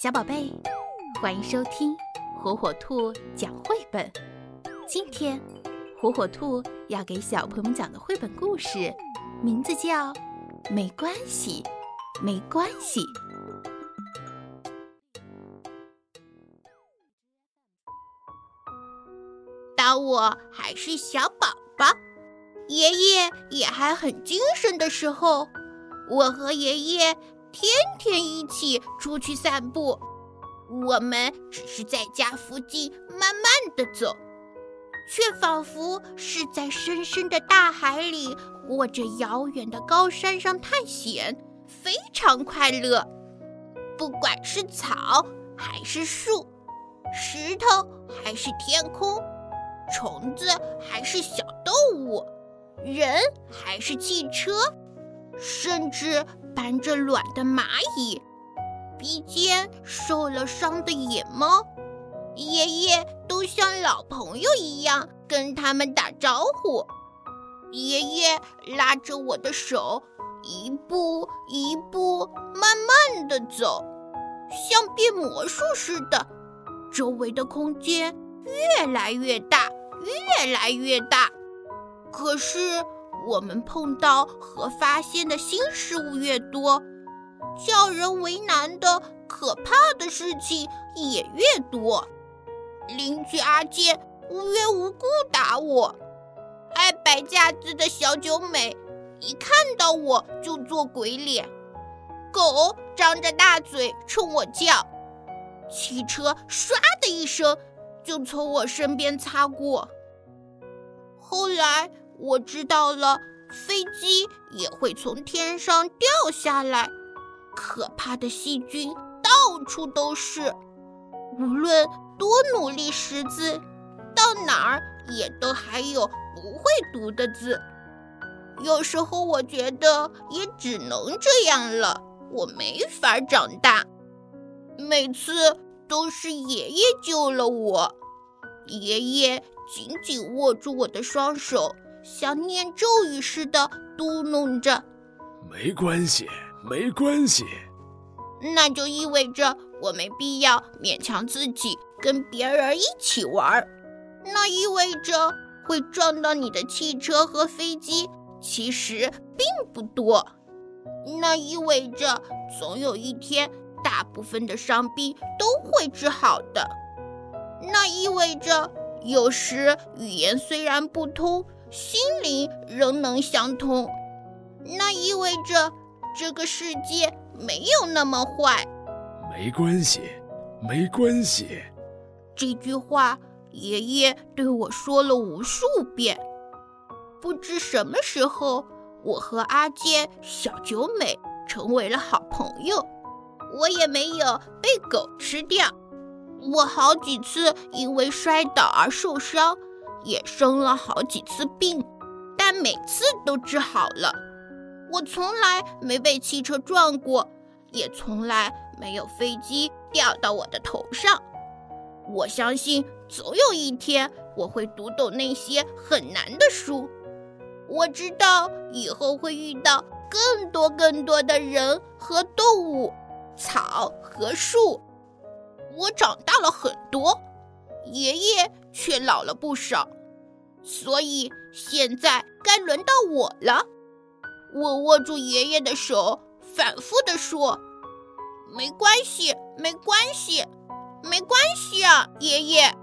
小宝贝，欢迎收听火火兔讲绘本。今天，火火兔要给小朋友们讲的绘本故事，名字叫《没关系，没关系》。当我还是小宝宝，爷爷也还很精神的时候，我和爷爷。天天一起出去散步，我们只是在家附近慢慢的走，却仿佛是在深深的大海里或者遥远的高山上探险，非常快乐。不管是草还是树，石头还是天空，虫子还是小动物，人还是汽车。甚至搬着卵的蚂蚁，鼻尖受了伤的野猫，爷爷都像老朋友一样跟他们打招呼。爷爷拉着我的手，一步一步慢慢的走，像变魔术似的，周围的空间越来越大，越来越大。可是。我们碰到和发现的新事物越多，叫人为难的可怕的事情也越多。邻居阿健无缘无故打我，爱摆架子的小九美一看到我就做鬼脸，狗张着大嘴冲我叫，汽车唰的一声就从我身边擦过。后来。我知道了，飞机也会从天上掉下来，可怕的细菌到处都是，无论多努力识字，到哪儿也都还有不会读的字。有时候我觉得也只能这样了，我没法长大。每次都是爷爷救了我，爷爷紧紧握住我的双手。像念咒语似的嘟哝着：“没关系，没关系。”那就意味着我没必要勉强自己跟别人一起玩。那意味着会撞到你的汽车和飞机其实并不多。那意味着总有一天，大部分的伤病都会治好的。那意味着有时语言虽然不通。心灵仍能相通，那意味着这个世界没有那么坏。没关系，没关系。这句话爷爷对我说了无数遍。不知什么时候，我和阿健、小九美成为了好朋友。我也没有被狗吃掉。我好几次因为摔倒而受伤。也生了好几次病，但每次都治好了。我从来没被汽车撞过，也从来没有飞机掉到我的头上。我相信总有一天我会读懂那些很难的书。我知道以后会遇到更多更多的人和动物、草和树。我长大了很多。爷爷却老了不少，所以现在该轮到我了。我握住爷爷的手，反复地说：“没关系，没关系，没关系啊，爷爷。”